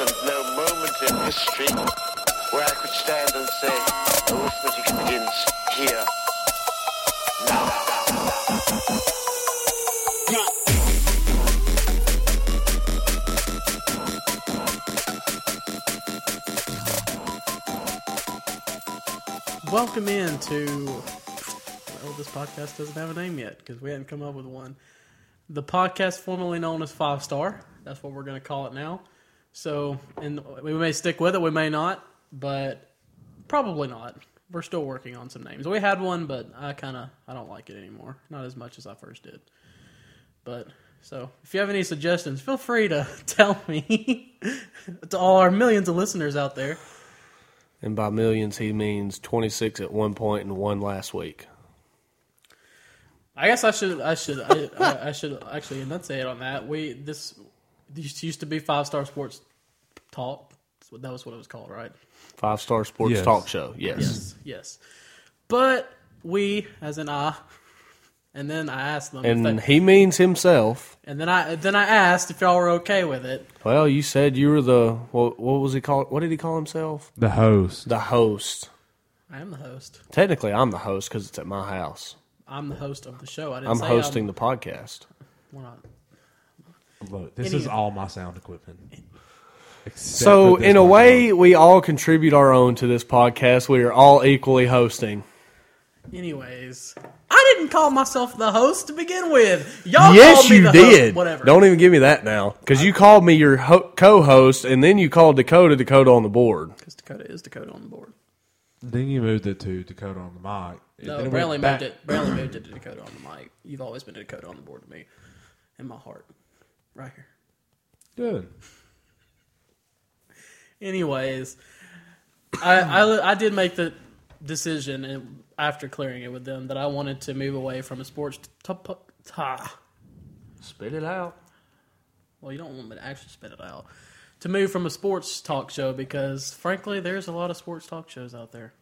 and no moment in history where I could stand and say, arithmetic begins here. Now. Welcome in to. Well, this podcast doesn't have a name yet because we hadn't come up with one. The podcast formerly known as Five Star. That's what we're going to call it now. So, and we may stick with it, we may not, but probably not. We're still working on some names. We had one, but I kind of I don't like it anymore. Not as much as I first did. But so, if you have any suggestions, feel free to tell me to all our millions of listeners out there. And by millions, he means 26 at one point and one last week. I guess I should I should I, I, I should actually enunciate on that. We this this used to be five star sports talk. That was what it was called, right? Five star sports Yes. talk show. Yes. Yes, yes. But we, as in I, and then I asked them, And they, he means himself. and then I then I asked if y'all were okay with it. Well, you said you were the what, what was he called? What did he call himself? The host. The host. I am the host. Technically, I'm the host because it's at my house. I'm the host of the show. I didn't I'm say hosting I'm, the podcast. we're not- Look, this Any- is all my sound equipment. So, in a one. way, we all contribute our own to this podcast. We are all equally hosting. Anyways, I didn't call myself the host to begin with. Y'all yes, called me you the did. Host. Whatever. Don't even give me that now, because you called me your ho- co-host, and then you called Dakota Dakota on the board. because Dakota is Dakota on the board. Then you moved it to Dakota on the mic. No, Then it Brantley went back- moved it. Brantley moved it to Dakota on the mic. You've always been Dakota on the board to me, in my heart, right here. Good. Anyways, I, I I did make the decision and after clearing it with them that I wanted to move away from a sports top. Ta. Spit it out. Well, you don't want me to actually spit it out. To move from a sports talk show because, frankly, there's a lot of sports talk shows out there,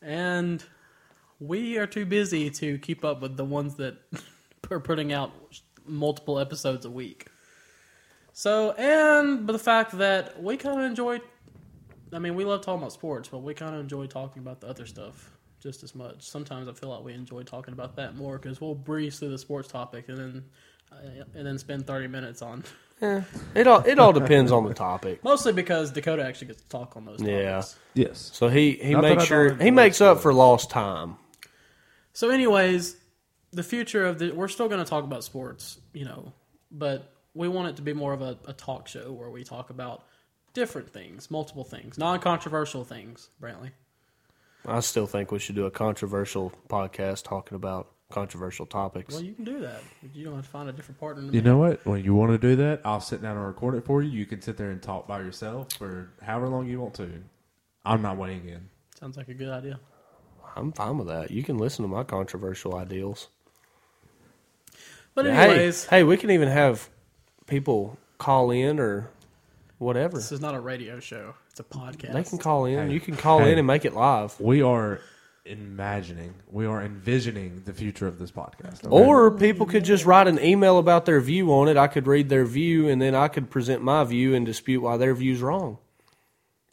and we are too busy to keep up with the ones that are putting out multiple episodes a week. So, and but the fact that we kind of enjoy, I mean, we love talking about sports, but we kind of enjoy talking about the other stuff just as much. Sometimes I feel like we enjoy talking about that more because we'll breeze through the sports topic and then uh, and then spend thirty minutes on. Yeah. It all it all depends on the topic. Mostly because Dakota actually gets to talk on those topics. Yeah. Yes. So he he Not makes sure he makes up for lost time. So, anyways, the future of the we're still going to talk about sports, you know, but we want it to be more of a, a talk show where we talk about different things, multiple things, non-controversial things. Brantley. I still think we should do a controversial podcast talking about controversial topics. Well, you can do that. You don't have to find a different partner. You me. know what? When you want to do that, I'll sit down and record it for you. You can sit there and talk by yourself for however long you want to. I'm not weighing in. Sounds like a good idea. I'm fine with that. You can listen to my controversial ideals. But Hey, anyways, hey, we can even have people call in or whatever. this is not a radio show; it's a podcast. They can call in. Hey, you can call hey. in and make it live. We are imagining, we are envisioning the future of this podcast. okay? Or people could just write an email about their view on it. I could read their view, and then I could present my view and dispute why their view's wrong.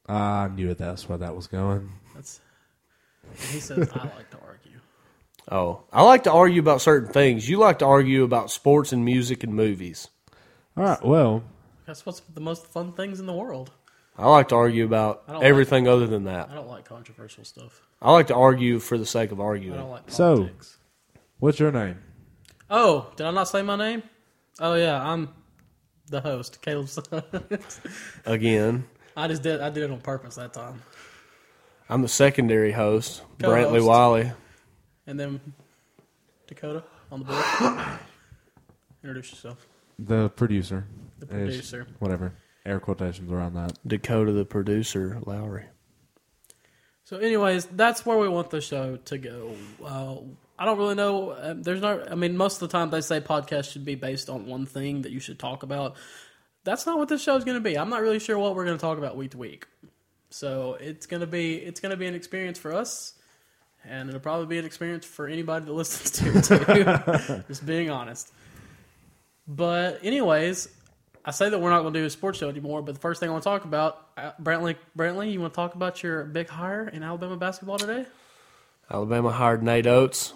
I knew it that's where that was going. That's. He says I like to argue. Oh, I like to argue about certain things. You like to argue about sports and music and movies. All right. Well, That's what's the most fun things in the world. I like to argue about I don't everything other than that. I don't like controversial stuff. I like to argue for the sake of I arguing. don't like So- politics. what's your name? Oh, did I not say my name? Oh yeah, I'm the host, Caleb. Again, I just did. I did it on purpose that time. I'm the secondary host, Co-host. Brantley Wiley. And then Dakota on the board. Introduce yourself. The producer. The Ish. producer. Whatever. Air quotations around that. Dakota, the producer, Lowry. So, anyways, that's where we want the show to go. Uh, I don't really know. Uh, there's not. I mean, most of the time they say podcasts should be based on one thing that you should talk about. That's not what this show is going to be. I'm not really sure what we're going to talk about week to week. So it's going to be it's going to be an experience for us, and it'll probably be an experience for anybody that listens to it too. Just being honest. But anyways, I say that we're not going to do a sports show anymore, but the first thing I want to talk about, uh, Brantley, Brantley, you want to talk about your big hire in Alabama basketball today? Alabama hired Nate Oats.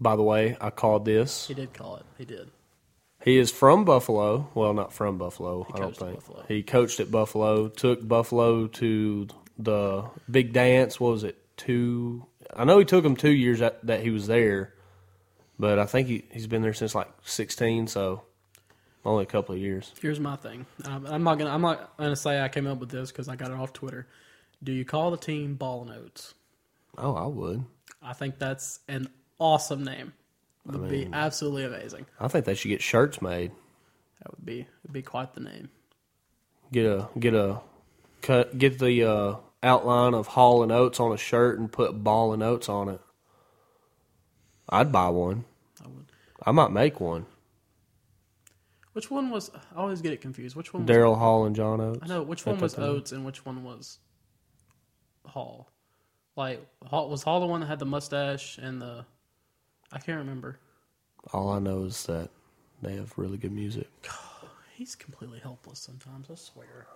By the way, I called this. He did call it. He did. He is from Buffalo. Well, not from Buffalo. I don't coached at think Buffalo. he coached at Buffalo. Took Buffalo to the big dance. What was it? Two. I know he took him two years that, that he was there, but I think he, he's been there since like sixteen. So only a couple of years. Here's my thing. I'm, I'm not gonna. I'm not gonna say I came up with this because I got it off Twitter. Do you call the team Ball Notes? Oh, I would. I think that's an awesome name. It would be absolutely amazing. I think they should get shirts made. That would be would be quite the name. Get a get a cut. Get the uh, outline of Hall and Oates on a shirt and put Ball and Oates on it. I'd buy one. I would. I might make one. Which one was? I always get it confused. Which one? Was, Daryl Hall and John Oates. I know which one was Oates and which one was Hall. Like Hall was Hall the one that had the mustache and the. I can't remember. All I know is that they have really good music. He's completely helpless sometimes. I swear.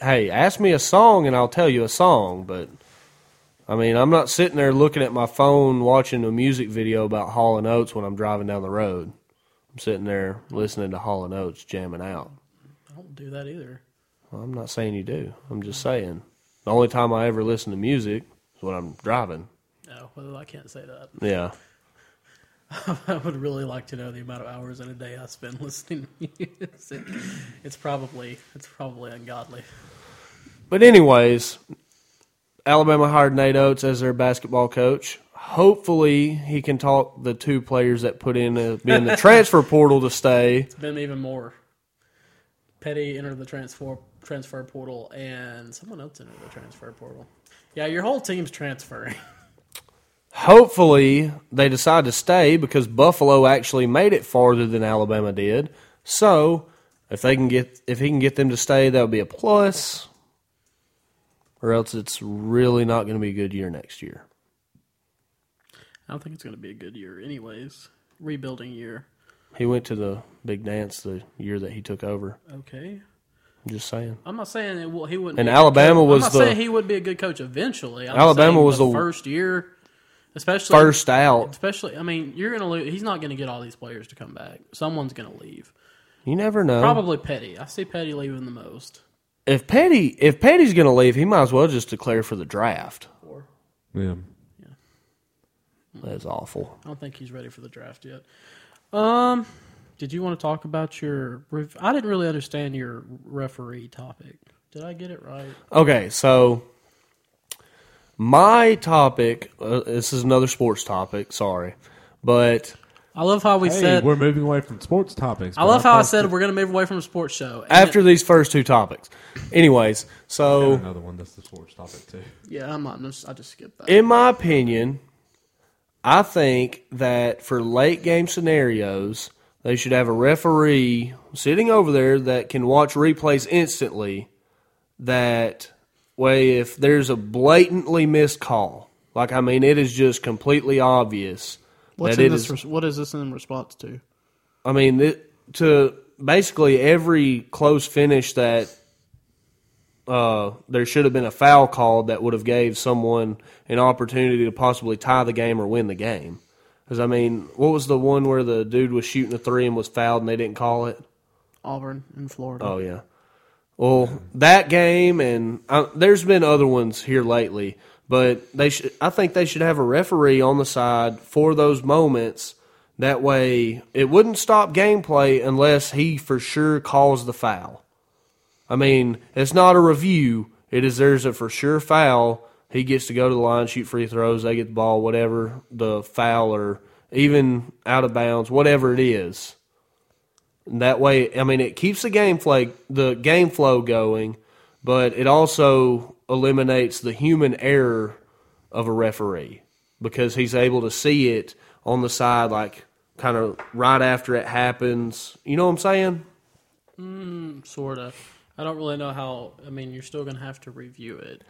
Hey, ask me a song and I'll tell you a song, but I mean, I'm not sitting there looking at my phone watching a music video about Hall and Oates when I'm driving down the road. I'm sitting there listening to Hall and Oates jamming out. I don't do that either. Well, I'm not saying you do. I'm just saying. The only time I ever listen to music is when I'm driving. No, well, I can't say that. Yeah. I would really like to know the amount of hours in a day I spend listening to music. It's probably it's probably ungodly. But anyways, Alabama hired Nate Oats as their basketball coach. Hopefully, he can talk the two players that put in uh, be in the transfer portal to stay. It's been even more. Petty entered the transfer transfer portal, and someone else entered the transfer portal. Yeah, your whole team's transferring. Hopefully, they decide to stay because Buffalo actually made it farther than Alabama did. So, if they can get if he can get them to stay, that would be a plus. Or else, it's really not going to be a good year next year. I don't think it's going to be a good year, anyways. Rebuilding year. He went to the big dance the year that he took over. Okay. I'm just saying. I'm not saying it, will- he wouldn't. And be a good Alabama was I'm not the- saying he would be a good coach eventually. I'm Alabama was the the- first year, especially First out, Especially, I mean, you're gonna lose. He's not gonna get all these players to come back. Someone's gonna leave. you never know. Probably Petty. I see Petty leaving the most. If Petty if Petty's going to leave, he might as well just declare for the draft. Or Yeah. That's awful. I don't think he's ready for the draft yet. Um, did you want to talk about your? I didn't really understand your referee topic. Did I get it right? Okay, so my topic. Uh, this is another sports topic. Sorry, but I love how we Hey, said. we're moving away from sports topics. I but love how I thought said that- we're gonna move away from a sports show. And after these first two topics, anyways. So another one that's the sports topic too. yeah, I'm not. Just, I just skipped that. in my opinion, I think that for late game scenarios, they should have a referee sitting over there that can watch replays instantly. That way, if there's a blatantly missed call, like I mean, it is just completely obvious What's that in it this, is, what is this in response to? I mean, it, to basically every close finish that uh, there should have been a foul called that would have gave someone an opportunity to possibly tie the game or win the game. Because I mean, what was the one where the dude was shooting a three and was fouled and they didn't call it? Auburn in Florida. Oh yeah. Well, that game and uh, there's been other ones here lately, but they should. I think they should have a referee on the side for those moments. That way, it wouldn't stop gameplay unless he for sure calls the foul. I mean, it's not a review. It is there's a for sure foul. He gets to go to the line, shoot free throws. They get the ball, whatever the foul or even out of bounds, whatever it is. And that way, I mean, it keeps the game play, the game flow going, but it also eliminates the human error of a referee because he's able to see it on the side, like kind of right after it happens. You know what I'm saying? Mm, sort of. I don't really know how. I mean, you're still going to have to review it.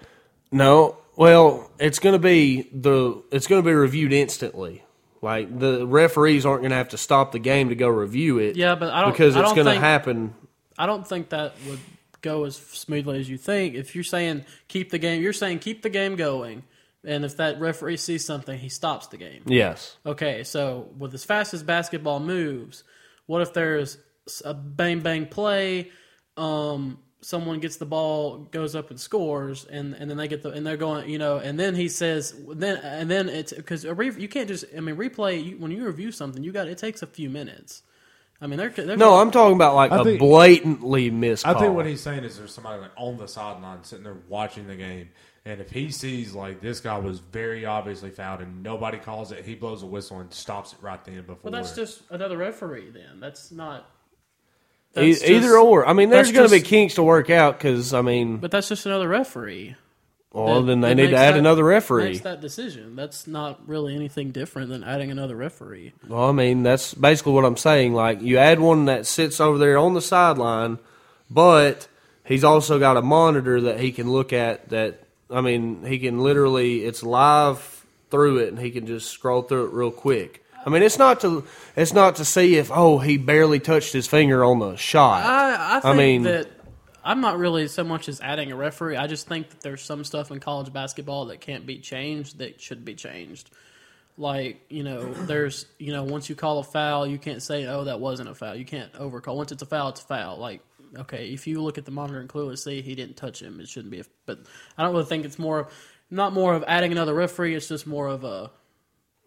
No. Well, it's going to be the it's going to be reviewed instantly. Like the referees aren't going to have to stop the game to go review it. Yeah, but I don't because I it's going to happen I don't think that would go as smoothly as you think. If you're saying keep the game, you're saying keep the game going, and if that referee sees something, he stops the game. Yes. Okay, so with as fast as basketball moves, what if there's a bang bang play? Um, someone gets the ball, goes up and scores, and, and then they get the and they're going, you know, and then he says, then and then it's because you can't just, I mean, replay you, when you review something, you got it takes a few minutes. I mean, they're, they're No, I'm talking about like I a think- blatantly missed I call. think what he's saying is there's somebody like on the sideline sitting there watching the game, and if he sees like this guy was very obviously fouled and nobody calls it, he blows a whistle and stops it right then before. Well, that's just another referee. Then that's not. E- that's either just- or. I mean, there's going to be kinks to work out because I mean, But that's just another referee. well, that- then they need to add that- another referee. Makes that decision. That's not really anything different than adding another referee. Well, I mean, that's basically what I'm saying. Like, you add one that sits over there on the sideline, but he's also got a monitor that he can look at. That I mean, he can literally it's live through it, and he can just scroll through it real quick. I mean, it's not to it's not to see if oh he barely touched his finger on the shot. I, I think mean- that I'm not really so much as adding a referee. I just think that there's some stuff in college basketball that can't be changed that should be changed. Like you know, there's you know, once you call a foul, you can't say oh that wasn't a foul. You can't overcall. Once it's a foul, it's a foul. Like okay, if you look at the monitor and clearly see he didn't touch him, it shouldn't be. A, but I don't really think it's more not more of adding another referee. It's just more of a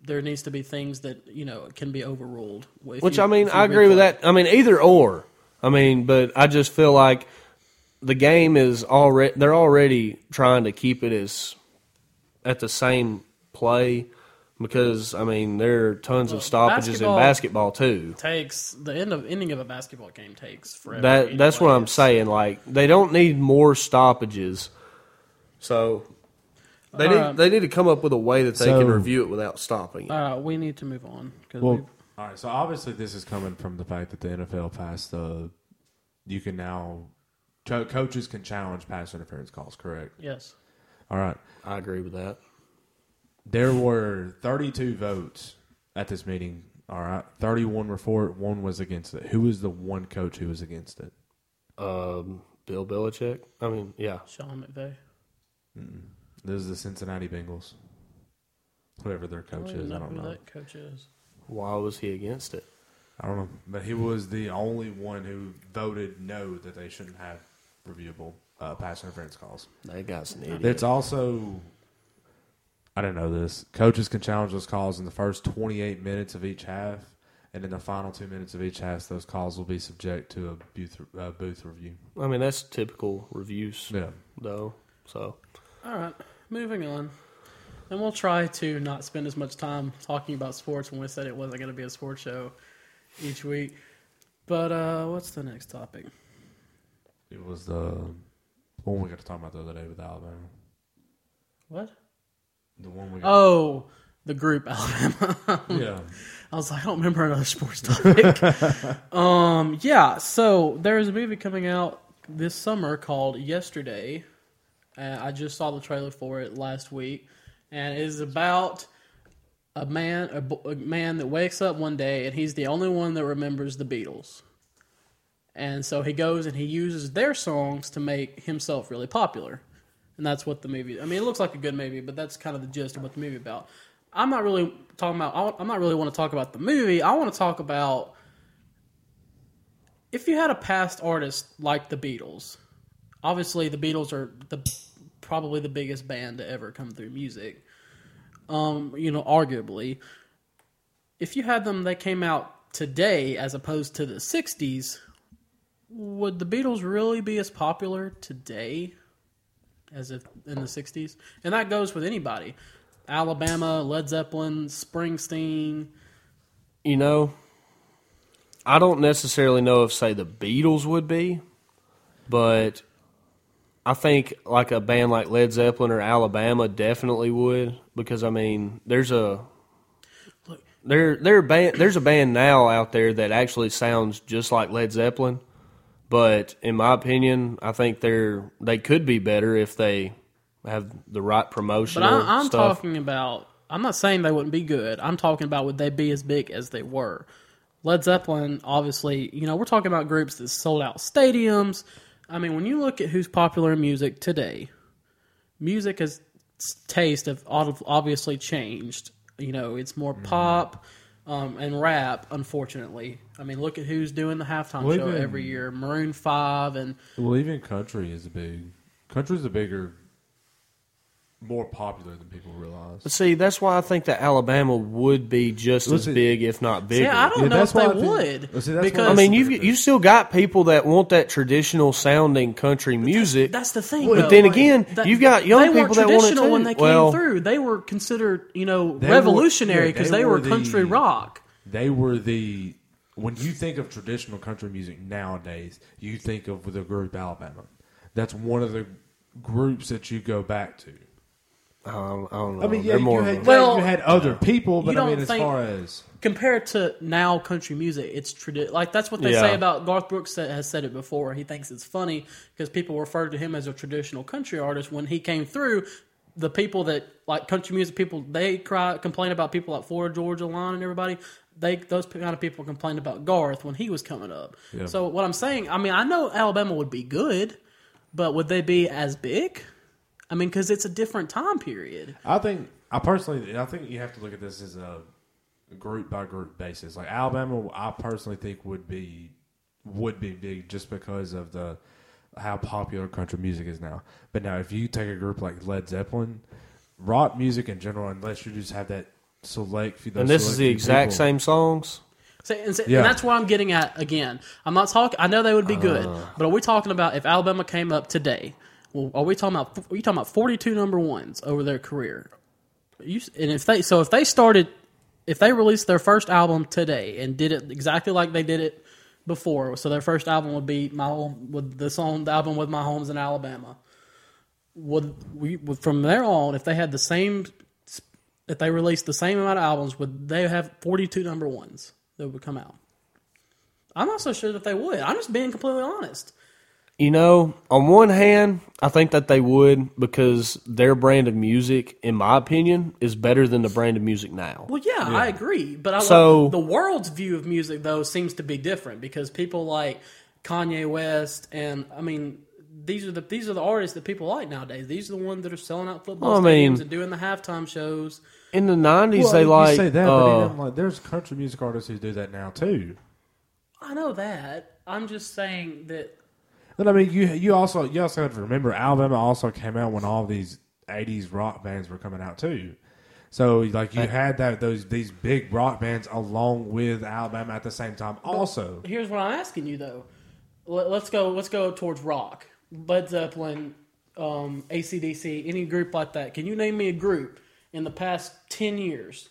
there needs to be things that you know can be overruled. Which you- I mean, I agree with that. I mean, either or. I mean, but I just feel like the game is already they're already trying to keep it as at the same play because I mean there are tons of stoppages basketball- in basketball too. takes the end of ending of a basketball game takes forever. That that's what. I'm saying. Like they don't need more stoppages. So they need Alright. they need to come up with a way that they So- can review it without stopping. it. Uh, we need to move on because Well, all right. So obviously, this is coming from the fact that the NFL passed the. You can now, co- coaches can challenge pass interference calls. Correct. yes, All right. I agree with that. There were 32 votes at this meeting. All right. 31 were for it. One was against it. Who was the one coach who was against it? Um, Bill Belichick. I mean, yeah. Sean McVay. This is the Cincinnati Bengals. Whoever their I don't coach even is, I don't who know. that coach is. Why was he against it? I don't know, but he was the only one who voted no that they shouldn't have reviewable uh, pass interference calls. That guy's an idiot. It's also, I didn't know this. Coaches can challenge those calls in the first 28 minutes of each half, and in the final two minutes of each half, those calls will be subject to a booth, uh, booth review. I mean, that's typical reviews, Yeah. though. So All right, moving on. And we'll try to not spend as much time talking about sports when we said it wasn't going to be a sports show each week. But uh, what's the next topic? It was the one we got to talk about the other day with Alabama. What? The one we. Oh, the group Alabama. yeah. I was like, I don't remember another sports topic. um, yeah, so there's a movie coming out this summer called Yesterday. Uh, I just saw the trailer for it last week, and it is about a man, a, a man that wakes up one day and he's the only one that remembers the Beatles. And so he goes and he uses their songs to make himself really popular. And that's what the movie. I mean, it looks like a good movie, but that's kind of the gist of what the movie about. I'm not really talking about. I'm not really want to talk about the movie. I want to talk about if you had a past artist like the Beatles. Obviously, the Beatles are the probably the biggest band to ever come through music. Um, you know, arguably, if you had them, they came out today as opposed to the '60s. Would the Beatles really be as popular today as if in the '60s? And that goes with anybody. Alabama, Led Zeppelin, Springsteen. you know, I don't necessarily know if say the Beatles would be, but I think like a band like Led Zeppelin or Alabama definitely would because I mean there's a Look. there there band there's a band now out there that actually sounds just like Led Zeppelin, but in my opinion, I think they're they could be better if they have the right promotion. But I, I'm stuff. talking about. I'm not saying they wouldn't be good. I'm talking about would they be as big as they were. Led Zeppelin, obviously, you know, we're talking about groups that sold out stadiums. I mean, when you look at who's popular in music today, music has taste have ob- obviously changed. You know, it's more pop um, and rap. Unfortunately, I mean, look at who's doing the halftime Well, show even- every year: Maroon Five and Well, even country is a big. Country's a bigger, more popular than people realize. But see, that's why I think that Alabama would be just Listen- as big, if not bigger. yeah, I don't Yeah, know if that's they why I think- would Well, see, that's why because I mean, That's the you've you still got people that want that traditional sounding country music. That's the thing. But though. then again, That- you've got young they people weren't that want it traditional too. when they came Well- through. They were considered, you know, They were- revolutionary yeah, because they they, were were country rock. They were the when you think of traditional country music nowadays, you think of the group Alabama. That's one of the groups that you go back to. I don't, I don't know. I mean, yeah, They're you more of had, a- Well, you had other people, but you I mean, don't as think- far as Compared to now country music, it's tradi- like that's what they Yeah. say about Garth Brooks that has said it before. He thinks it's funny because people refer to him as a traditional country artist. When he came through, the people that like country music people they cry complain about people like Florida Georgia Line and everybody. They those kind of people complained about Garth when he was coming up. Yeah. So what I'm saying, I mean, I know Alabama would be good, but would they be as big? I mean, because it's a different time period. I think I personally, I think you have to look at this as a group by group basis. Like Alabama, I personally think would be would be big just because of the how popular country music is now. But now, if you take a group like Led Zeppelin, rock music in general, unless you just have that select few, and this is the exact people- same songs. So, and, so- Yeah. and that's what I'm getting at again. I'm not talking. I know they would be good, Uh. but are we talking about if Alabama came up today? Well, are we talking about? Are you talking about 42 number ones over their career? You, and if they so if they started, if they released their first album today and did it exactly like they did it before, so their first album would be my home with the song the album with my homes in Alabama. Would we would, from there on, if they had the same, if they released the same amount of albums, would they have 42 number ones that would come out? I'm not so sure that they would. I'm just being completely honest. You know, on one hand, I think that they would because their brand of music, in my opinion, is better than the brand of music now. Well, yeah, I agree, but I So- the world's view of music though seems to be different because people like Kanye West and I mean these are the these are the artists that people like nowadays. These are the ones that are selling out football Well, I stadiums mean- and doing the halftime shows. In the nineties, Well, they you like say that, uh, but even like there's country music artists who do that now too. I know that. I'm just saying that But I mean, you you also you also have to remember Alabama also came out when all these '80s rock bands were coming out too. So like you had that those these big rock bands along with Alabama at the same time. Also, here's what I'm asking you though. Let, let's go. Let's go towards rock. Led Zeppelin, um, ACDC, any group like that. Can you name me a group in the past ten years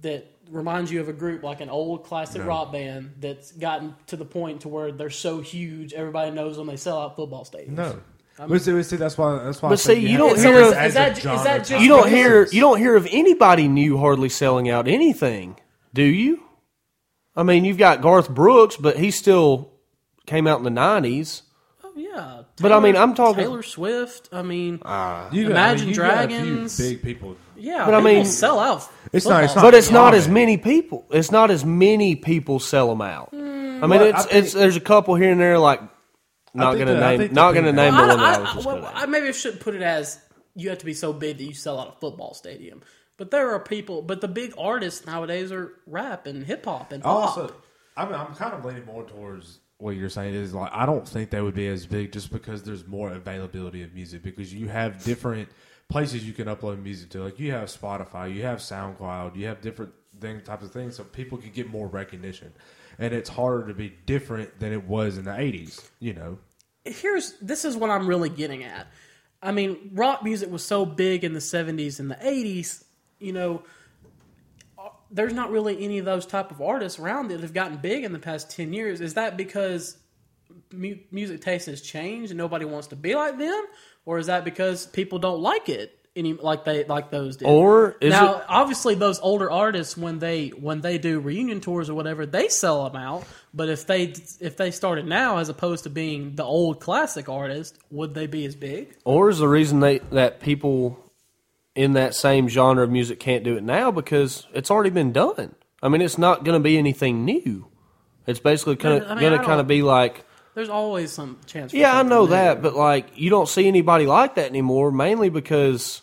that reminds you of a group like an old classic No. rock band that's gotten to the point to where they're so huge everybody knows them. They sell out football stadiums. no. I But see, see, that's why. That's why. I But think see, you have don't to hear look of- at that- as is genre that just- you don't hear you don't hear of anybody new hardly selling out anything, do you? I mean, you've got Garth Brooks, but he still came out in the nineties. Oh yeah. But I mean, I'm talking- Taylor Swift. I mean, uh, You got, Imagine you got a few Dragons. big people. Yeah. But I mean- sell out. It's not- it's not- But it's not as many people. It's not as many people sell them out. Hmm. I mean, Well, I it's think- it's there's a couple here and there like not gonna that- name not gonna that- name Well, the one that I, I was just well. I maybe I shouldn't put it as you have to be so big that you sell out a football stadium. But there are people, but the big artists nowadays are rap and hip hop and oh, pop. Also, I'm, I'm kind of leaning more towards what you're saying is like I don't think they would be as big just because there's more availability of music because you have different places you can upload music to. Like you have Spotify, you have SoundCloud, you have different thing types of things, so people can get more recognition. And it's harder to be different than it was in the '80s. You know, Here's this is what I'm really getting at. I mean, rock music was so big in the 70s and the 80s, you know, there's not really any of those type of artists around that have gotten big in the past 10 years. Is that because mu- music taste has changed and nobody wants to be like them or is that because people don't like it any like they like those did? Or is now, it obviously, those older artists when they when they do reunion tours or whatever, they sell them out. But if they if they started now, as opposed to being the old classic artist, would they be as big? or is the reason they that people in that same genre of music can't do it now because it's already been done. I mean, it's not going to be anything new. It's basically kind I of mean, going to kind of be like, There's always some chance. For yeah, I know that, but like you don't see anybody like that anymore. Mainly because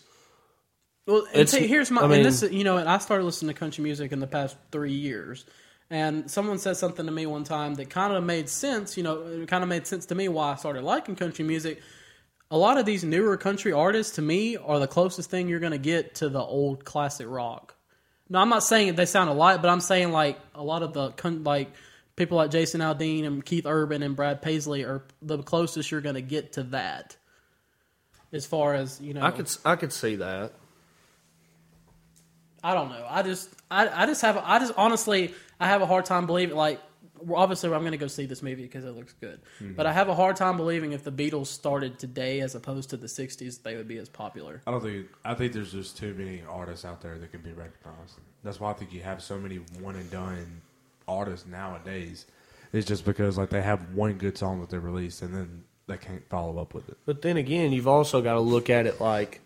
Well, It's- see, here's my I mean- and this is- you know, and I started listening to country music in the past three years, and someone said something to me one time that kind of made sense. You know, it kind of made sense to me why I started liking country music. A lot of these newer country artists, to me, are the closest thing you're going to get to the old classic rock. No, I'm not saying they sound alike, but I'm saying like a lot of the like people like Jason Aldean and Keith Urban and Brad Paisley are the closest you're going to get to that. As far as you know, I could I could see that. I don't know. I just, I, I just have, I just honestly, I have a hard time believing. Like, obviously, I'm going to go see this movie because it looks good. Hmm. But I have a hard time believing if the Beatles started today as opposed to the '60s, they would be as popular. I don't think. I think there's just too many artists out there that can be recognized. That's why I think you have so many one and done artists nowadays. is just because like they have one good song that they release and then they can't follow up with it. But then again, you've also got to look at it like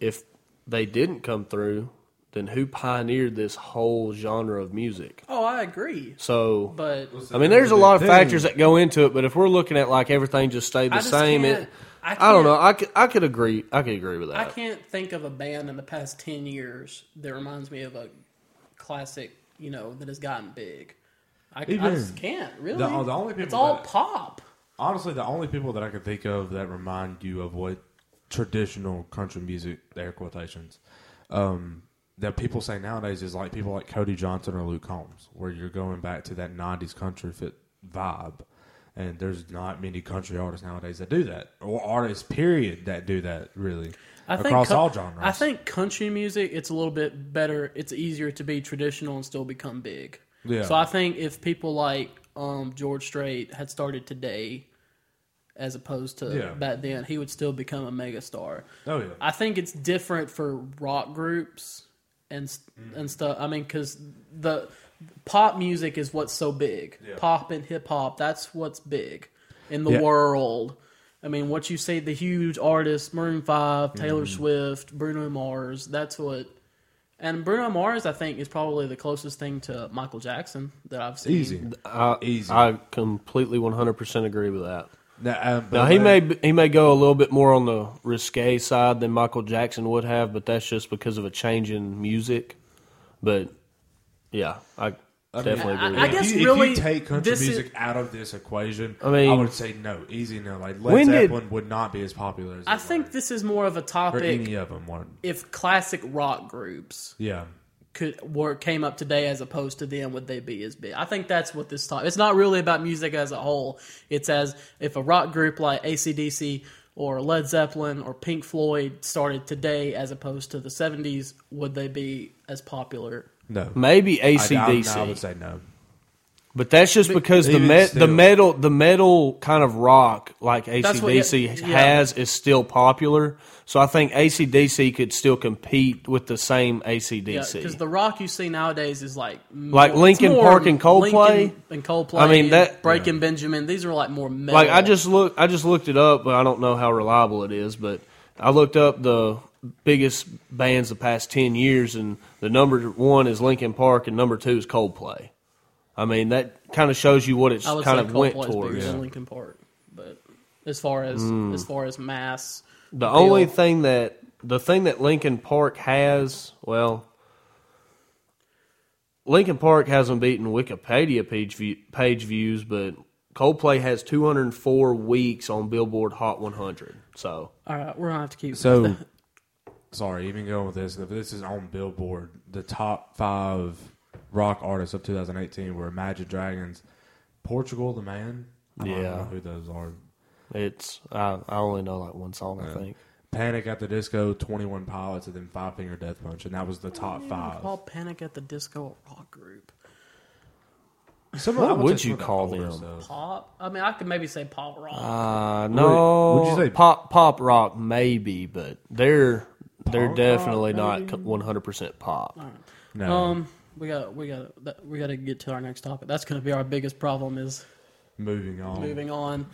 if they didn't come through, then who pioneered this whole genre of music? Oh, I agree. So But I mean, there's a lot of Thing. factors that go into it, but if we're looking at like everything just stayed the just same, it I I, don't know. I could I could agree. I could agree with that. I can't think of a band in the past ten years that reminds me of a classic. You know, that has gotten big. I, I just can't really. the- the only people it's all that- pop. Honestly, the only people that I can think of that remind you of what traditional country music, air quotations, um, that people say nowadays is like people like Cody Johnson or Luke Combs, where you're going back to that '90s country fit vibe. And there's not many country artists nowadays that do that, or artists, period, that do that really I think across co- all genres. I think country music it's a little bit better. It's easier to be traditional and still become big. Yeah. So I think if people like um, George Strait had started today, as opposed to Yeah. back then, he would still become a megastar. Oh yeah, I think it's different for rock groups and Mm-hmm. and stuff. I mean, because the pop music is what's so big. Yeah. Pop and hip hop, that's what's big in the Yeah. world. I mean, what you say, the huge artists, Maroon Five, Taylor Mm-hmm. Swift, Bruno Mars. That's what. And Bruno Mars, I think, is probably the closest thing to Michael Jackson that I've seen. easy, I, easy. I completely 100% agree with that. Now, uh, but Now he let- may he may go a little bit more on the risque side than Michael Jackson would have, but that's just because of a change in music. But yeah, I, definitely I- agree. I with guess if you, really if you take country this is- music out of this equation, I mean- I would say no, easy no. Like Led When did- Zeppelin would not be as popular as I think were. this is more of a or topic any of them were. if classic rock groups Yeah, could were came up today as opposed to then would they be as big? I think that's what this time. It's not really about music as a whole. It's as if a rock group like ACDC or Led Zeppelin or Pink Floyd started today as opposed to the '70s, would they be as popular? No. Maybe I, I, ACDC, I would say no. but that's just because the me- still- the metal the metal kind of rock like That's what- ACDC yeah, yeah. has is still popular. So I think ACDC could still compete with the same ACDC. because the rock you see nowadays is like Like more- it's Linkin Park and Coldplay? Linkin and Coldplay. I mean, that- Breaking Benjamin. These are like more metal. Like I just look, I just looked it up, but I don't know how reliable it is. But I looked up the biggest bands the past ten years, and the number one is Linkin Park, and number two is Coldplay. I mean, that kind of shows you what it's I would kind say of went Coldplay's bigger towards. than Linkin Park, but as far as Hmm. as far as mass, The appeal, only thing that the thing that Linkin Park has, well, Linkin Park hasn't beaten Wikipedia page view, page views, but Coldplay has 204 weeks on Billboard Hot 100. So all right, we're gonna have to keep. So, sorry, even going with this, if this is on Billboard, the top five rock artists of 2018 were Imagine Dragons, Portugal the Man. I don't Yeah. know who those are. it's I, I only know like one song, I think. Panic at the Disco, 21 Pilots, and then Five Finger Death Punch, and that was the top five. call Panic at the Disco a rock group? Some What would would you some of the call them? stuff. Pop? I mean, I could maybe say pop rock. Uh, no, would you say- pop pop rock maybe, but they're they're Punk definitely rock, not 100 percent pop. No. um, we got we got we got to get to our next topic. That's going to be our biggest problem is moving on. moving on.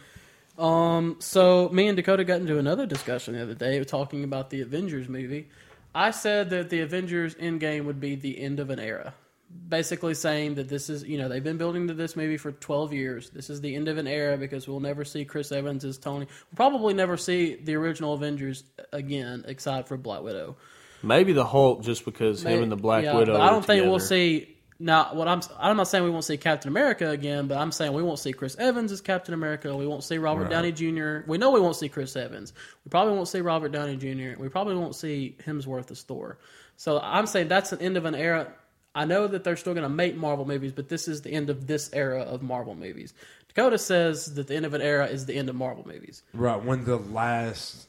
Um, so me and Dakota got into another discussion the other day talking about the Avengers movie. I said that the Avengers Endgame would be the end of an era. Basically saying that this is you know they've been building to this movie for 12 years. This is the end of an era because we'll never see Chris Evans as Tony. We'll probably never see the original Avengers again, except for Black Widow. Maybe the Hulk, just because him and the Black Yeah, Widow. I don't think we'll see. Now, what I'm I'm not saying we won't see Captain America again, but I'm saying we won't see Chris Evans as Captain America. We won't see Robert Right. Downey Jr. We know we won't see Chris Evans. We probably won't see Robert Downey Jr. We probably won't see Hemsworth as Thor. So I'm saying that's the end of an era. I know that they're still going to make Marvel movies, but this is the end of this era of Marvel movies. Dakota says that the end of an era is the end of Marvel movies. Right when the last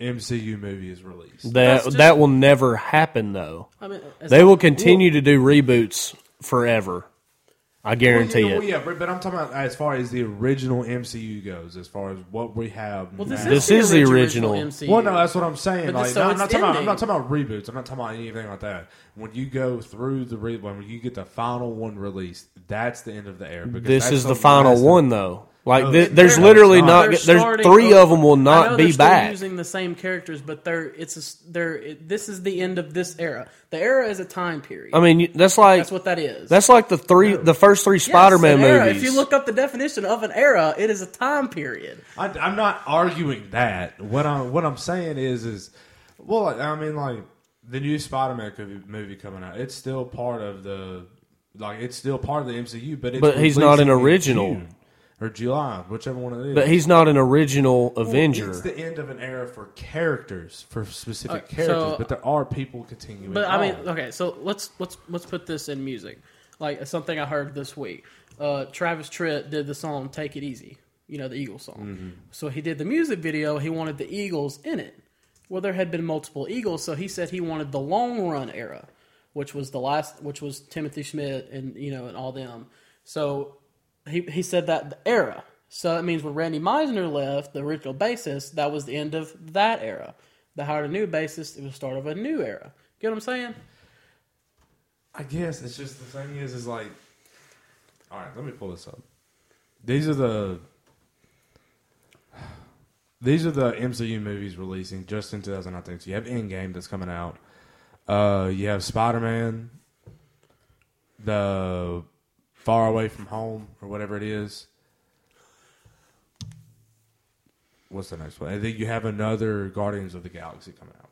MCU movie is released. that just- that will never happen though. I mean, They will continue to do reboots forever. I guarantee Well, yeah, it. well, yeah, but, but I'm talking about as far as the original MCU goes, as far as what we have. Well, this, now. is, This is the the original. MCU. Well, no, that's what I'm saying. But like, this- so no, I'm not talking about. I'm not talking about reboots. I'm not talking about anything like that. When you go through the reboot, when you get the final one released, that's the end of the era. because This is the final one though. Like No, th- there's literally it's not. They're There's starting three of them will I know not be still back. using the same characters, but they're it's a, s- they're it, this is the end of this era. The era is a time period. I mean, that's like that's what that is. that's like the three, the first three Yes, Spider-Man an era. movies. If you look up the definition of an era, it is a time period. I, I'm not arguing that. What I'm what I'm saying is is well, I mean like the new Spider-Man movie- movie coming out. It's still part of the like it's still part of the MCU, but it's But he's not an original. June or July, whichever one it is. but he's not an original Well, Avenger. It's the end of an era for characters, for specific Uh, so- characters, but there are people continuing. But I mean, on. okay, so let's let's let's put this in music. Like something I heard this week. Uh, Travis Tritt did the song "Take It Easy." You know the Eagles song. Mm-hmm. So he did the music video. He wanted the Eagles in it. Well, there had been multiple Eagles, so he said he wanted the long run era, which was the last, which was Timothy Schmit and you know and all them. So he he said that the era. So that means when Randy Meisner left, the original bassist, that was the end of that era. They hired a new bassist. It was the start of a new era. Get what I'm saying? I guess it's just the thing is is like, all right, let me pull this up. These are the these are the MCU movies releasing just in 2019. So you have Endgame that's coming out. Uh, you have Spider Man, the Far Away from Home or whatever it is. What's the next one? And then you have another Guardians of the Galaxy coming out.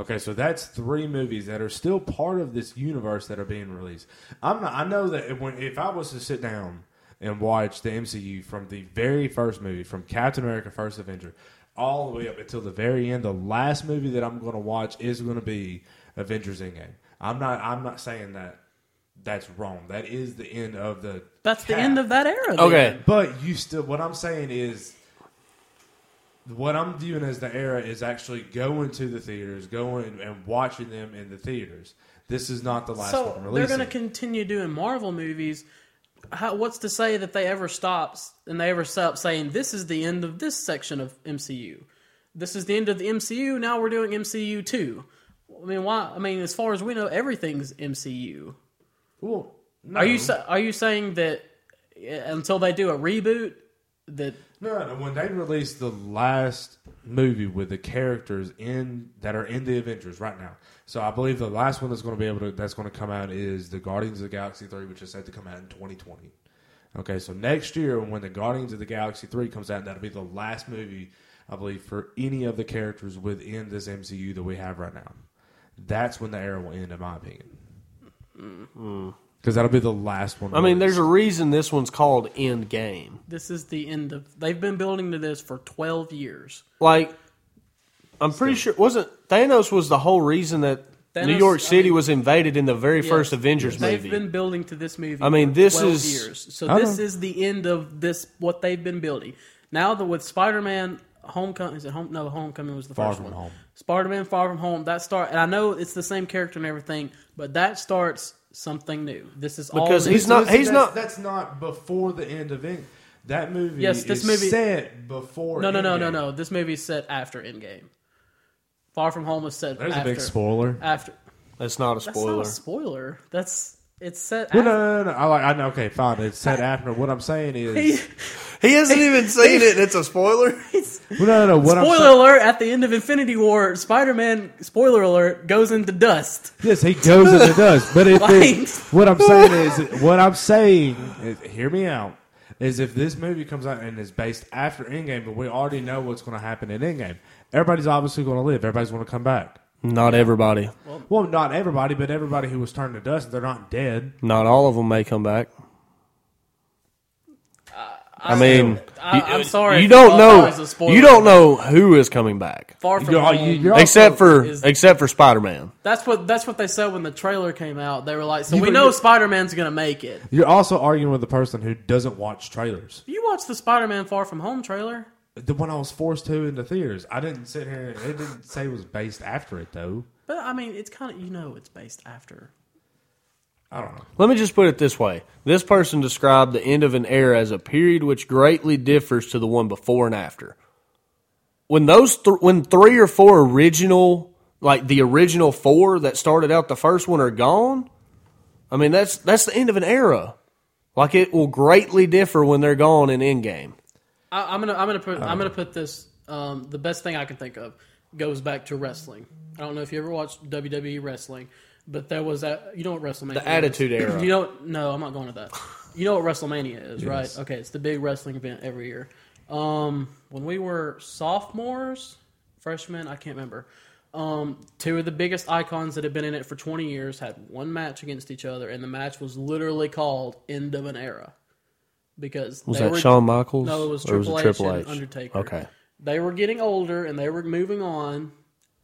Okay, so that's three movies that are still part of this universe that are being released. I'm not. I know that when if I was to sit down and watch the MCU from the very first movie, from Captain America: First Avenger, all the way up until the very end, the last movie that I'm going to watch is going to be Avengers: Endgame. I'm not. I'm not saying that that's wrong. That is the end of the. That's the cap. end of that era. then. Okay. But you still, what I'm saying is, what I'm viewing as the era is actually going to the theaters, going and watching them in the theaters. This is not the last So one they're going to continue doing Marvel movies. How, what's to say that they ever stops and they ever stop saying this is the end of this section of MCU? This is the end of the MCU. Now we're doing MCU two. I mean, why? I mean, as far as we know, everything's MCU. Well, no. Are you sa- are you saying that uh, until they do a reboot that No, no, when they release the last movie with the characters in that are in the Avengers right now. So I believe the last one that's going to be able to that's going to come out is the Guardians of the Galaxy 3 which is set to come out in 2020. Okay, so next year when the Guardians of the Galaxy 3 comes out, that'll be the last movie I believe for any of the characters within this MCU that we have right now. That's when the era will end in my opinion. Mm. Cuz that'll be the last one. I mean, there's a reason this one's called End Game. this is the end of? They've been building to this for twelve years. Like, I'm pretty sure wasn't Thanos was the whole reason that New Thanos- York I City mean- was invaded in the very Yes. first Avengers movie. They've movie. been building to this movie. I mean, for this 12 is- years. So I this know. is the end of this what they've been building. Now that with Spider-Man Homecoming, is it home? No, Homecoming was the Far first From one. Home. Spider-Man Far From Home. That start, and I know it's the same character and everything, but that starts something new. This is all Because new. he's not- he's that's, not- That's not before the end of it. That movie. Yes, this is movie- set before. No, no, no, no, Endgame. no. This movie is set after Endgame. Far From Home is set. There's after, a big spoiler. After That's not a that's spoiler. not a spoiler. That's it's set. Well, after. no, no, no, no. I like. I know. Okay, fine. It's set after. What I'm saying is, he hasn't even seen it. and It's a spoiler. He's- Well, no, no, no. What I'm Spoiler alert! At the end of Infinity War, Spider-Man spoiler alert goes into dust. Yes, he goes into dust. But if Like- it, what I'm saying is, what I'm saying is, hear me out. Is if this movie comes out and is based after Endgame, but we already know what's going to happen in Endgame, everybody's obviously going to live. Everybody's going to come back. Not everybody. Well, not everybody, but everybody who was turned to dust, they're not dead. Not all of them may come back. I mean, I, I'm sorry. you don't know. that was a spoiler. You don't know who is coming back, Far from You're- home. you- you're- except for is- except for Spider Man. That's what that's what they said when the trailer came out. They were like, "So You- we know Spider-Man's going to make it." You're also arguing with the person who doesn't watch trailers. You watched the Spider-Man Far From Home trailer? The one I was forced to in the theaters. I didn't sit here. It didn't say it was based after it though. But I mean, it's kind of you know it's based after. I don't know. Let me just put it this way: this person described the end of an era as a period which greatly differs to the one before and after. When those, th- when three or four original, like the original four that started out the first one, are gone, I mean that's that's the end of an era. Like it will greatly differ when they're gone in Endgame. I, I'm gonna I'm gonna put I'm gonna put this. Um, the best thing I can think of goes back to wrestling. I don't know if you ever watched WWE wrestling, but there was that. You know what WrestleMania? The is. Attitude Era. You know? No, I'm not going to that. You know what WrestleMania is, right? Okay, it's the big wrestling event every year. Um, when we were sophomores, freshmen, I can't remember. Um, two of the biggest icons that had been in it for 20 years had one match against each other, and the match was literally called "End of an Era" because Was that were- Shawn Michaels? No, it was Triple, it H, Triple and H? Undertaker. Okay. They were getting older and they were moving on,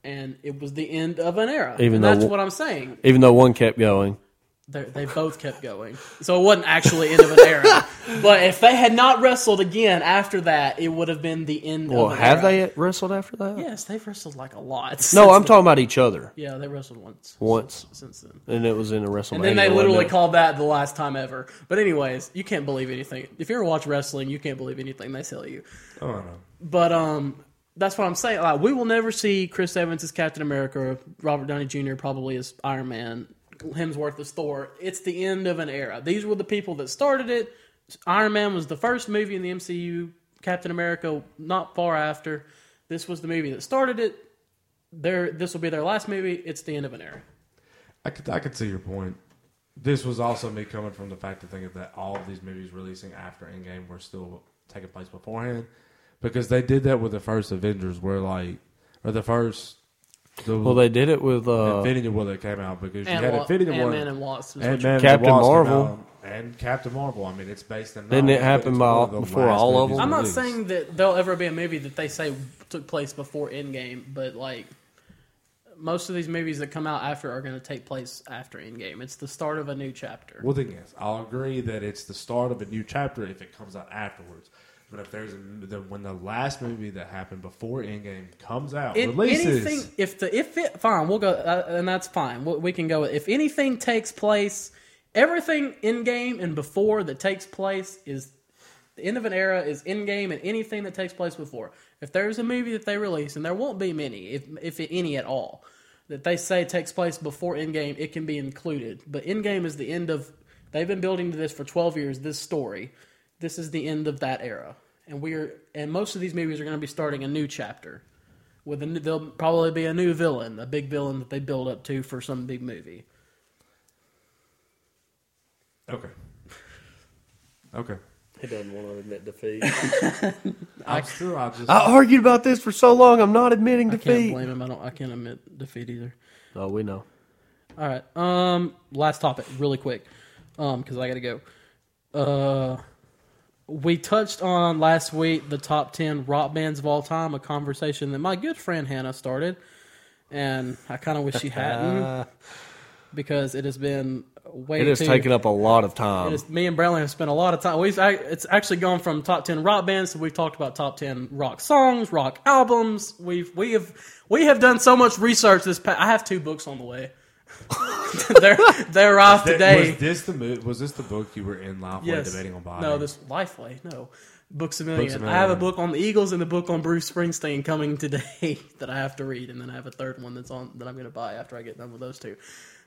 and it was the end of an era. Even and though that's w- what I'm saying. Even though one kept going. They, they both kept going, so it wasn't actually end of an era. But if they had not wrestled again after that, it would have been the end. Well, of an have era. they wrestled after that? Yes, they've wrestled like a lot. No, I'm then. talking about each other. Yeah, they wrestled once. Once. since then. And it was in a WrestleMania. And then they literally called that the last time ever. But anyways, you can't believe anything. If you ever watch wrestling, you can't believe anything they tell you. I don't know. But um, that's what I'm saying. Like, we will never see Chris Evans as Captain America, Robert Downey Jr. probably as Iron Man, Hemsworth as Thor. It's the end of an era. These were the people that started it. Iron Man was the first movie in the MCU. Captain America not far after. This was the movie that started it. Their this will be their last movie. It's the end of an era. I could I could see your point. This was also me coming from the fact of thinking that all of these movies releasing after Endgame were still taking place beforehand, because they did that with the first Avengers, where like or the first. The, Well, they did it with uh, Infinity War that came out because you had Wa- Infinity War, Ant-Man and Wasp. is Ant-Man and the Captain Wasp came Marvel. out, and Captain Marvel. I mean, it's based in. Didn't it novels, happen by- one the before all of them? I'm not released. saying that there'll ever be a movie that they say took place before Endgame, but like most of these movies that come out after are going to take place after Endgame. It's the start of a new chapter. Well, then yes, I'll agree that it's the start of a new chapter if it comes out afterwards. But if there's a, the, when the last movie that happened before Endgame comes out, In releases, anything, if the if it fine, we'll go, uh, and that's fine. We, we can go. with If anything takes place, everything Endgame and before that takes place is the end of an era is Endgame, and anything that takes place before. If there's a movie that they release, and there won't be many, if if any at all, that they say takes place before Endgame, it can be included. But Endgame is the end of. They've been building to this for twelve years. This story, this is the end of that era, and we're and most of these movies are going to be starting a new chapter with a new, there'll probably be a new villain, a big villain that they build up to for some big movie. okay, okay. He doesn't want to admit defeat. I'm still, I just, I argued about this for so long. I'm not admitting I can't defeat. blame him. I don't. I can't admit defeat either. Oh, we know. All right. Um. Last topic, really quick, um, because I got to go. Uh, we touched on last week the top ten rock bands of all time, a conversation that my good friend Hannah started, and I kind of wish she hadn't because it has been way It has too. taken up a lot of time. is, me and Brantley have spent a lot of time. We've it's actually gone from top ten rock bands. So we've talked about top ten rock songs, rock albums. We've we have we have done so much research. This pa- I have two books on the way. they're they arrived today. Was this the mo- Was this the book you were in Lifeway yes. debating on buying? No, this Lifeway. No. Books a million. Books a I have a book on the Eagles and the book on Bruce Springsteen coming today that I have to read, and then I have a third one that's on that I'm going to buy after I get done with those two.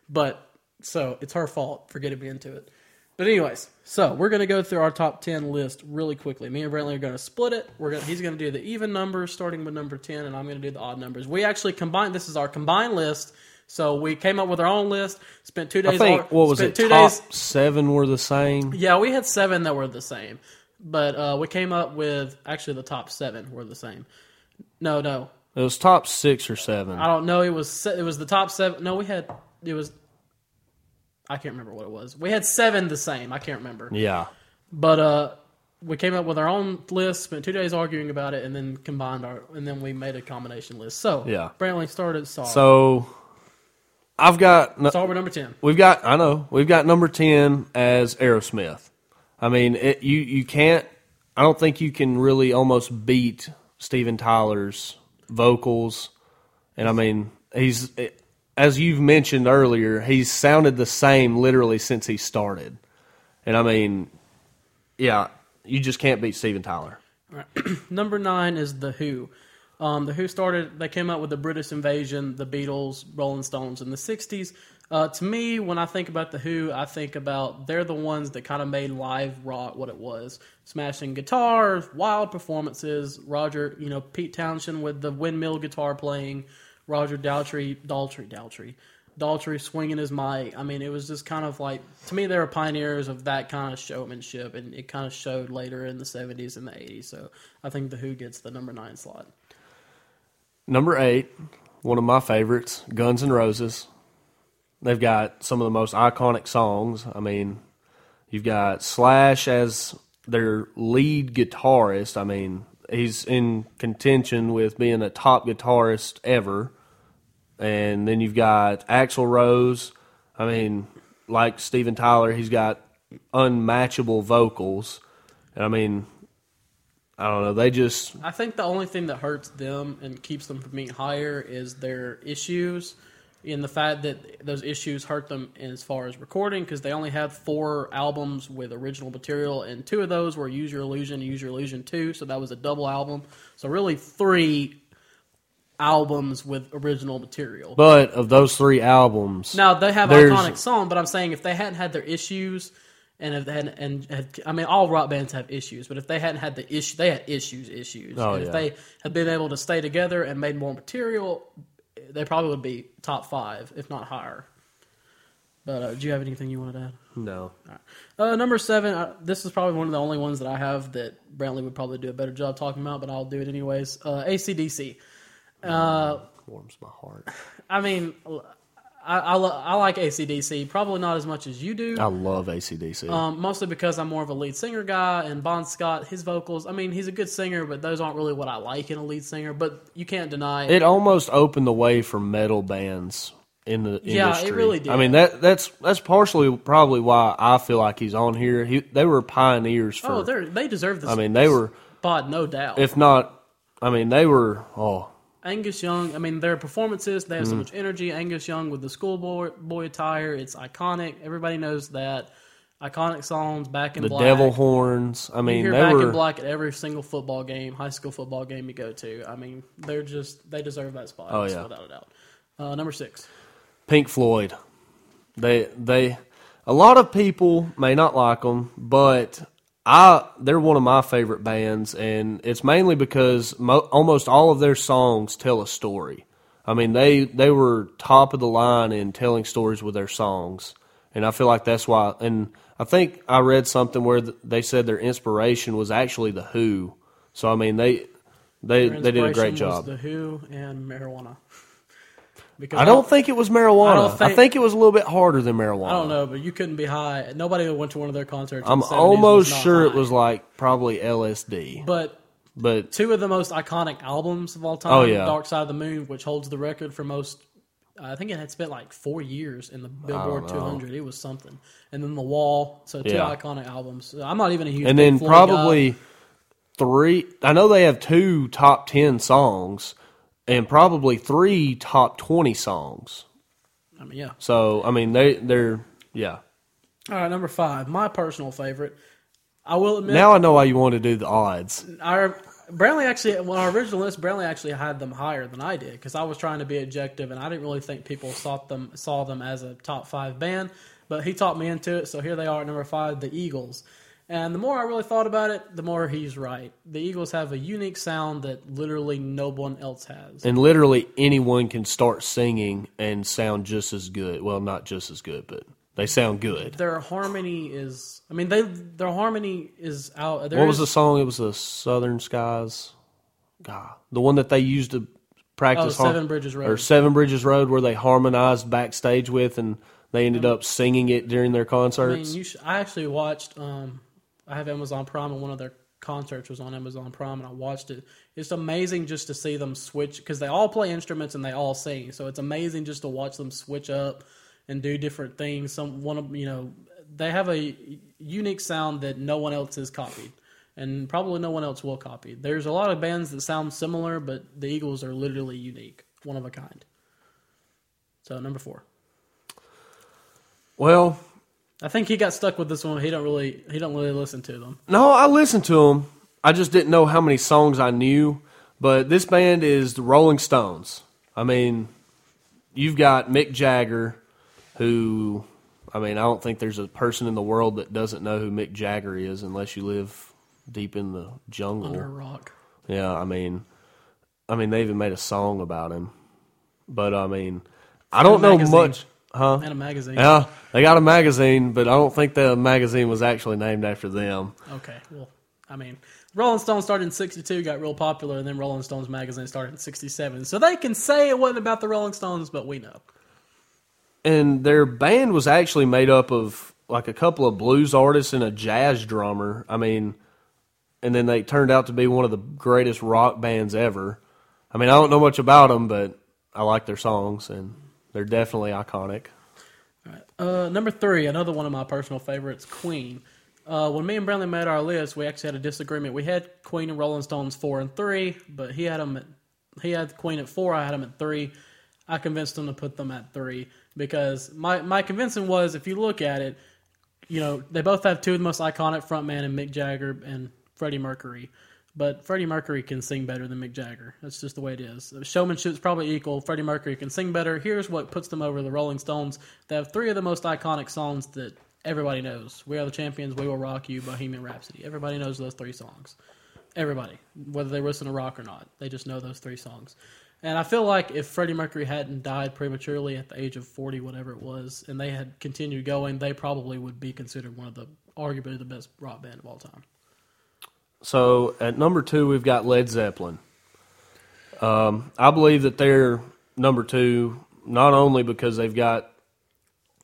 But so it's her fault for getting me into it. But anyways, so we're gonna go through our top ten list really quickly. Me and Brantley are gonna split it. We're gonna he's gonna do the even numbers starting with number ten, and I'm gonna do the odd numbers. We actually combined. This is our combined list. So we came up with our own list. Spent two days. I think what was it? Two top days. seven were the same. Yeah, we had seven that were the same, but uh, we came up with actually the top seven were the same. No, no, It was top six or seven. I don't know. It was it was the top seven. No, we had it was. I can't remember what it was. We had seven the same. I can't remember. Yeah. But uh, we came up with our own list, spent two days arguing about it, and then combined our, and then we made a combination list. So Yeah. Brantley started. Saw. So I've got no- Saw we're number ten. we've got I know we've got number ten as Aerosmith. I mean, it, you you can't. I don't think you can really almost beat Steven Tyler's vocals, and I mean he's as you've mentioned earlier, he's sounded the same literally since he started, and I mean, yeah, you just can't beat Steven Tyler. Number nine is the Who. Um, the Who started. They came out with the British Invasion, the Beatles, Rolling Stones in the '60s. Uh, to me, when I think about the Who, I think about they're the ones that kind of made live rock what it was: smashing guitars, wild performances. Roger, you know, Pete Townshend with the windmill guitar playing. Roger Daltrey, Daltrey, Daltrey, Daltrey swinging his mic. I mean, it was just kind of like to me they were pioneers of that kind of showmanship, and it kind of showed later in the '70s and the '80s. So I think the Who gets the number nine slot. Number eight, one of my favorites, Guns N' Roses. They've got some of the most iconic songs. I mean, you've got Slash as their lead guitarist. I mean, he's in contention with being a top guitarist ever. And then you've got Axl Rose. I mean, like Steven Tyler, he's got unmatchable vocals. And I mean, I don't know. They just I think the only thing that hurts them and keeps them from being higher is their issues, in the fact that those issues hurt them as far as recording because they only had four albums with original material, and two of those were Use Your Illusion and Use Your Illusion Two, so that was a double album. So really, three albums with original material. But of those three albums, Now they have iconic song, but I'm saying if they hadn't had their issues, and if they hadn't, and had, I mean, all rock bands have issues, but if they hadn't had the issue, they had issues, issues. Oh, and if they had been able to stay together and made more material, they probably would be top five, if not higher. But uh, do you have anything you wanted to add? no. Uh, number seven. Uh, this is probably one of the only ones that I have that Brantley would probably do a better job talking about, but I'll do it anyways. Uh, ACDC. Uh, Warms my heart. I mean, I, I, lo- I like ACDC, probably not as much as you do. I love ACDC. Um, mostly because I'm more of a lead singer guy, and Bon Scott, his vocals. I mean, he's a good singer, but those aren't really what I like in a lead singer. But you can't deny it almost opened the way for metal bands in the Yeah, it industry. really did. I mean that that's that's partially probably why I feel like he's on here. He, they were pioneers for. Oh, they they deserve this. I mean, they were spot, no doubt. if not. I mean, they were. Oh, Angus Young, I mean, their performances, they have Mm-hmm. so much energy. Angus Young with the schoolboy boy attire, it's iconic. Everybody knows that. Iconic songs, Back in the Black. devil horns. I mean, You hear Back were. in Black at every single football game, high school football game you go to. I mean, they're just, they deserve that spot, Oh, yeah. without a doubt. Uh, number six. Pink Floyd. They they a lot of people may not like them, but I they're one of my favorite bands, and it's mainly because mo- almost all of their songs tell a story. I mean, they they were top of the line in telling stories with their songs, and I feel like that's why. And I think I read something where th- they said their inspiration was actually the Who. So I mean, they they they did a great job. The Who and marijuana. Because I don't think it was marijuana. I, don't think- think it was a little bit harder than marijuana. I don't know, but you couldn't be high. Nobody that went to one of their concerts. I'm the 70s almost sure it was like probably LSD, But but two of the most iconic albums of all oh, time. Oh, yeah. Dark Side of the Moon, which holds the record for most. I think it had spent like four years in the Billboard 200. It was something, and then The Wall. So two Yeah. iconic albums. I'm not even a huge. and then Floyd guy. probably three. I know they have two top ten songs, and probably three top twenty songs. I mean, yeah. So I mean, they they're yeah. All right, number five, my personal favorite. I will admit, Now I know why you want to do the odds. our Brantley actually, well, our original list, Brantley actually had them higher than I did because I was trying to be objective and I didn't really think people saw them saw them as a top five band. but he talked me into it. So here they are at number five, the Eagles. And the more I really thought about it, the more he's right. The Eagles have a unique sound that literally no one else has. And literally anyone can start singing and sound just as good. Well, not just as good, but they sound good. Their harmony is, I mean, they their harmony is out. there What was the song? It was the Southern Skies. God, the one that they used to practice Oh, har- Seven Bridges Road. or Seven Bridges Road, where they harmonized backstage with, and they ended up singing it during their I concerts. mean, you should, I actually watched. Um, I have Amazon Prime, and one of their concerts was on Amazon Prime, and I watched it. It's amazing just to see them switch because they all play instruments and they all sing. So it's amazing just to watch them switch up and do different things. Some one of you know they have a unique sound that no one else has copied. And probably no one else will copy. There's a lot of bands that sound similar, but the Eagles are literally unique, one of a kind. So number four. well, I think he got stuck with this one. He don't really he don't really listen to them. no, I listened to them. I just didn't know how many songs I knew. But this band is the Rolling Stones. I mean, you've got Mick Jagger, who, I mean, I don't think there's a person in the world that doesn't know who Mick Jagger is unless you live deep in the jungle. Under a rock. Yeah, I mean, I mean, they even made a song about him. But I mean, I don't know magazine. much, huh? And a magazine. Yeah, they got a magazine, but I don't think the magazine was actually named after them. Okay. Well, I mean, Rolling Stone started in '62, got real popular, and then Rolling Stones magazine started in '67. So they can say it wasn't about the Rolling Stones, but we know. And their band was actually made up of like a couple of blues artists and a jazz drummer. I mean, and then they turned out to be one of the greatest rock bands ever. I mean, I don't know much about them, but I like their songs, and they're definitely iconic. Uh, number three, another one of my personal favorites, Queen. Uh, when me and Brantley made our list, we actually had a disagreement. We had Queen and Rolling Stones four and three, but he had them at he had Queen at four. I had them at three. I convinced him to put them at three because my my convincing was if you look at it, you know they both have two of the most iconic frontmen and Mick Jagger and Freddie Mercury. But Freddie Mercury can sing better than Mick Jagger. That's just the way it is. Showmanship's probably equal. Freddie Mercury can sing better. Here's what puts them over the Rolling Stones. They have three of the most iconic songs that everybody knows. We Are the Champions, We Will Rock You, Bohemian Rhapsody. Everybody knows those three songs. Everybody, whether they listen to rock or not, they just know those three songs. And I feel like if Freddie Mercury hadn't died prematurely at the age of 40, whatever it was, and they had continued going, they probably would be considered one of the, arguably the best rock band of all time. So at number two, we've got Led Zeppelin. Um, I believe that they're number two not only because they've got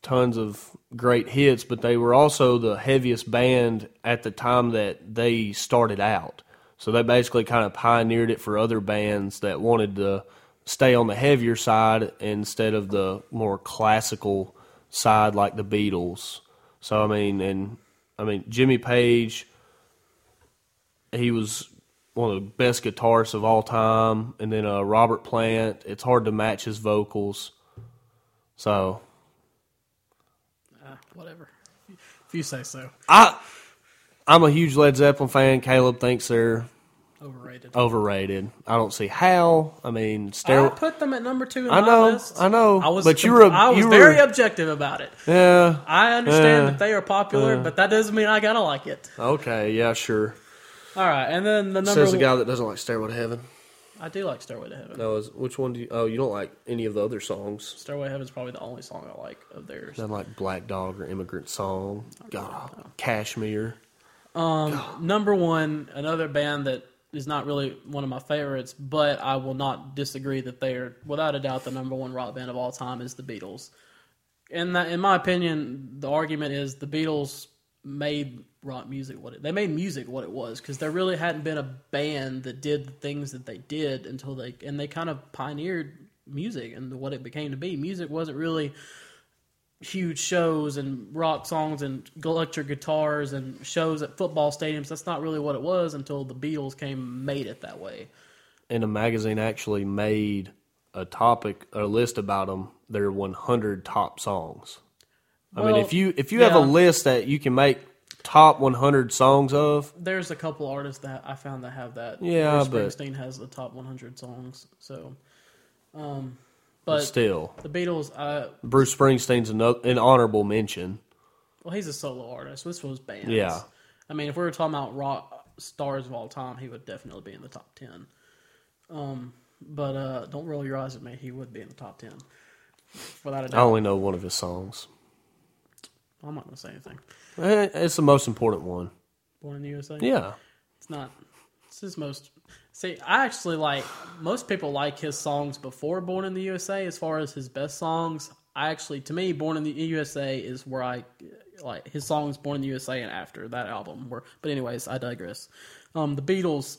tons of great hits, but they were also the heaviest band at the time that they started out. So they basically kind of pioneered it for other bands that wanted to stay on the heavier side instead of the more classical side like the Beatles. So I mean, and I mean Jimmy Page he was one of the best guitarists of all time. And then uh, Robert Plant, it's hard to match his vocals. So Uh, whatever. If you say so. I, I'm a huge Led Zeppelin fan. Caleb thinks they're Overrated. overrated. I don't see how. I mean, I put them at number two in I know, list. I know, I was, but you were I was you were- very objective about it. Yeah. I understand Yeah. that they are popular, but that doesn't mean I gotta like it. Okay. Yeah. Sure. All right, and then the number. Says the one- guy that doesn't like Stairway to Heaven. I do like Stairway to Heaven. No, is which one do you? Oh, you don't like any of the other songs. Stairway to Heaven is probably the only song I like of theirs. Not like Black Dog or Immigrant Song. God, Kashmir. Um, number one, another band that is not really one of my favorites, but I will not disagree that they are without a doubt the number one rock band of all time is the Beatles. And that, in my opinion, the argument is the Beatles made rock music what it they made music what it was because there really hadn't been a band that did the things that they did until they and they kind of pioneered music and what it became to be. Music wasn't really huge shows and rock songs and electric guitars and shows at football stadiums. That's not really what it was until the Beatles came and made it that way. and a magazine actually made a topic a list about them their 100 top songs i mean if you if you have a list that you can make top 100 songs of There's a couple artists that I found that have that. Yeah, Bruce but- Springsteen has the top 100 songs. So, um, But Still, the Beatles, uh, Bruce Springsteen's an, an honorable mention. well, he's a solo artist. This was bands. Yeah. I mean, if we were talking about rock stars of all time, he would definitely be in the top ten. Um, but uh, don't roll your eyes at me. He would be in the top ten, without a doubt. I only know one of his songs. I'm not going to say anything. Eh, It's the most important one. Born in the USA. Yeah. It's not. It's his most. See, I actually like most people like his songs before Born in the USA. As far as his best songs, I actually, to me, Born in the USA is where I like his songs. Born in the USA and after that album. Were, but anyways, I digress. Um, the Beatles.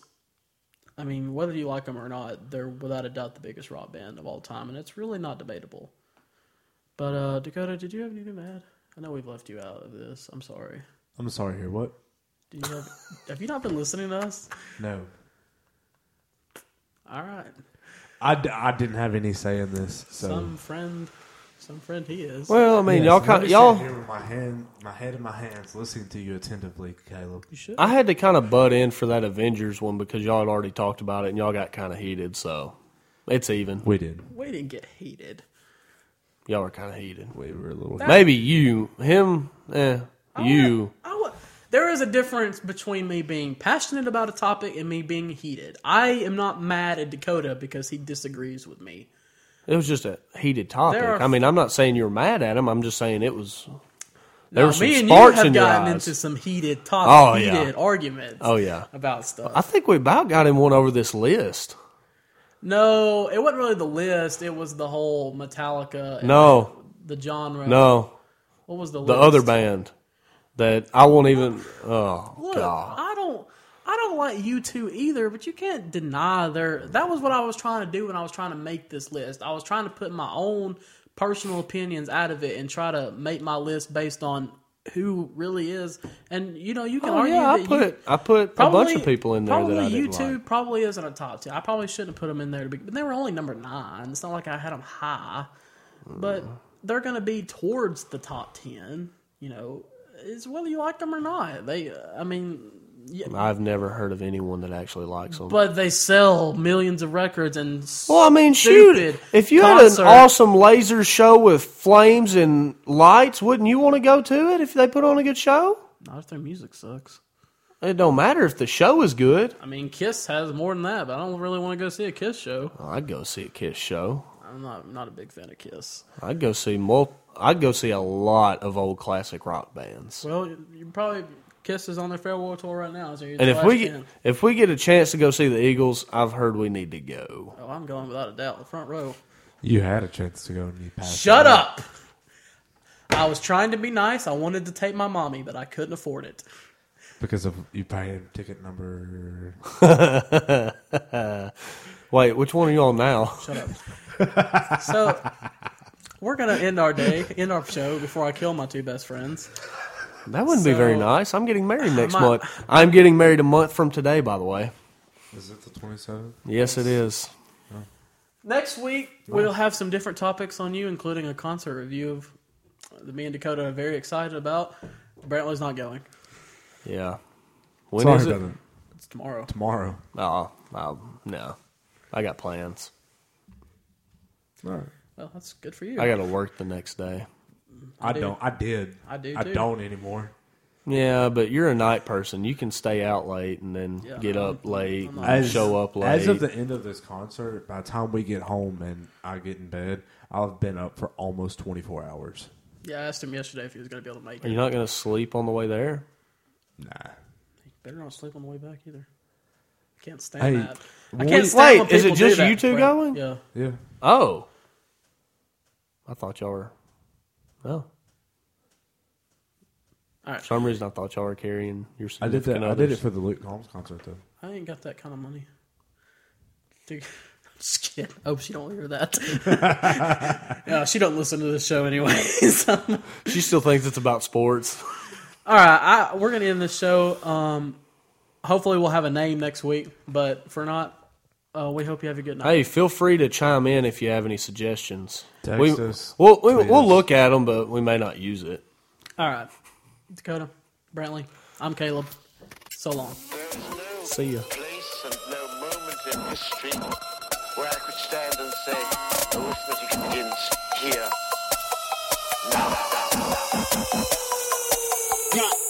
I mean, whether you like them or not, they're without a doubt the biggest rock band of all time, and it's really not debatable. But uh, Dakota, did you have anything to add? I know we've left you out of this. I'm sorry. I'm sorry. Here, what? Do you have? have you not been listening to us? No, All right. I, d- I didn't have any say in this. So Some friend, some friend he is. Well, I mean, Yes, y'all let kind me y'all. here with my hand, my head in my hands, listening to you attentively, Caleb. you should. I had to kind of butt in for that Avengers one because y'all had already talked about it and y'all got kind of heated. So it's even. We did. we didn't get heated. Y'all were kind of heated. We were a little. That- Maybe you, him, eh, you. I would, there is a difference between me being passionate about a topic and me being heated. I am not mad at Dakota because he disagrees with me. It was just a heated topic. Are- I mean, I'm not saying you're mad at him. I'm just saying it was. There Now, were some me and you sparks have in your gotten eyes. into some heated topics, Oh, yeah. heated arguments. Oh, yeah. about stuff. I think we about got him one over this list. No, it wasn't really the list. It was the whole Metallica. and No. the genre. No, what was the the list? other band that I won't even. Oh Look, God! I don't I don't like you two either, but you can't deny their that was what I was trying to do when I was trying to make this list. I was trying to put my own personal opinions out of it and try to make my list based on who really is. And you know, you can Oh argue yeah, I put you, I put a probably, bunch of people in there probably that I you two like. probably isn't a top ten. I probably shouldn't have put them in there, to be, but they were only number nine. It's not like I had them high, but mm. they're going to be towards the top ten. You know, it's whether you like them or not. They, uh, I mean, yeah, I've never heard of anyone that actually likes them. but they sell millions of records and well, I mean, shoot! If you concert. had an awesome laser show with flames and lights, wouldn't you want to go to it if they put on a good show? Not if their music sucks. It don't matter if the show is good. I mean, Kiss has more than that, but I don't really want to go see a Kiss show. Oh, I'd go see a Kiss show. I'm not not a big fan of Kiss. I'd go see mul- I'd go see a lot of old classic rock bands. Well, you probably Kiss is on their farewell tour right now. So And if we get, chance. if we get a chance to go see the Eagles, I've heard we need to go. oh, I'm going without a doubt, the front row. You had a chance to go and you passed. Shut up! I was trying to be nice. I wanted to take my mommy, but I couldn't afford it. because of you paying ticket number. Wait, which one are you on now? Shut up. so we're gonna end our day, end our show before I kill my two best friends. That wouldn't be very nice. I'm getting married next might- month. I'm getting married a month from today, by the way. Is it the twenty seventh? Yes, it is. Next week we'll have some different topics on you, including a concert review of that me and Dakota are very excited about. Brantley's not going. Yeah. When Sorry is it? it. It's tomorrow. Tomorrow. Oh, oh, no. I got plans. All right. Well, that's good for you. I got to work the next day. I, do. don't. I did. I do, I too. don't anymore. Yeah, but you're a night person. You can stay out late and then Yeah, get I'm- up late I'm and not- show up late. As of the end of this concert, by the time we get home and I get in bed, I'll have been up for almost twenty four hours. yeah, I asked him yesterday if he was going to be able to make it. Are it. you not going to sleep on the way there? Nah. Better not sleep on the way back either. I Can't stand Hey, that. I can't stand wait, is it just you two Brent. going? Yeah. Yeah. Oh. I thought y'all were. Oh. All right. For some reason, I thought y'all were carrying your I did that. significant I did it for the Luke Combs concert though. I ain't got that kind of money. Dude, I'm just kidding. Hope she don't hear that. yeah, she don't listen to this show anyway. so. She still thinks it's about sports. All right, I, we're gonna end this show. Um, hopefully, we'll have a name next week. But for not, uh, we hope you have a good night. Hey, feel free to chime in if you have any suggestions. Text we, us, We'll, we, tweet we'll look at them, but we may not use it. All right, Dakota, Brantley, I'm Caleb. So long. No See ya. place and no moment in history where I could stand and say, arithmetic begins here. Now. Yeah.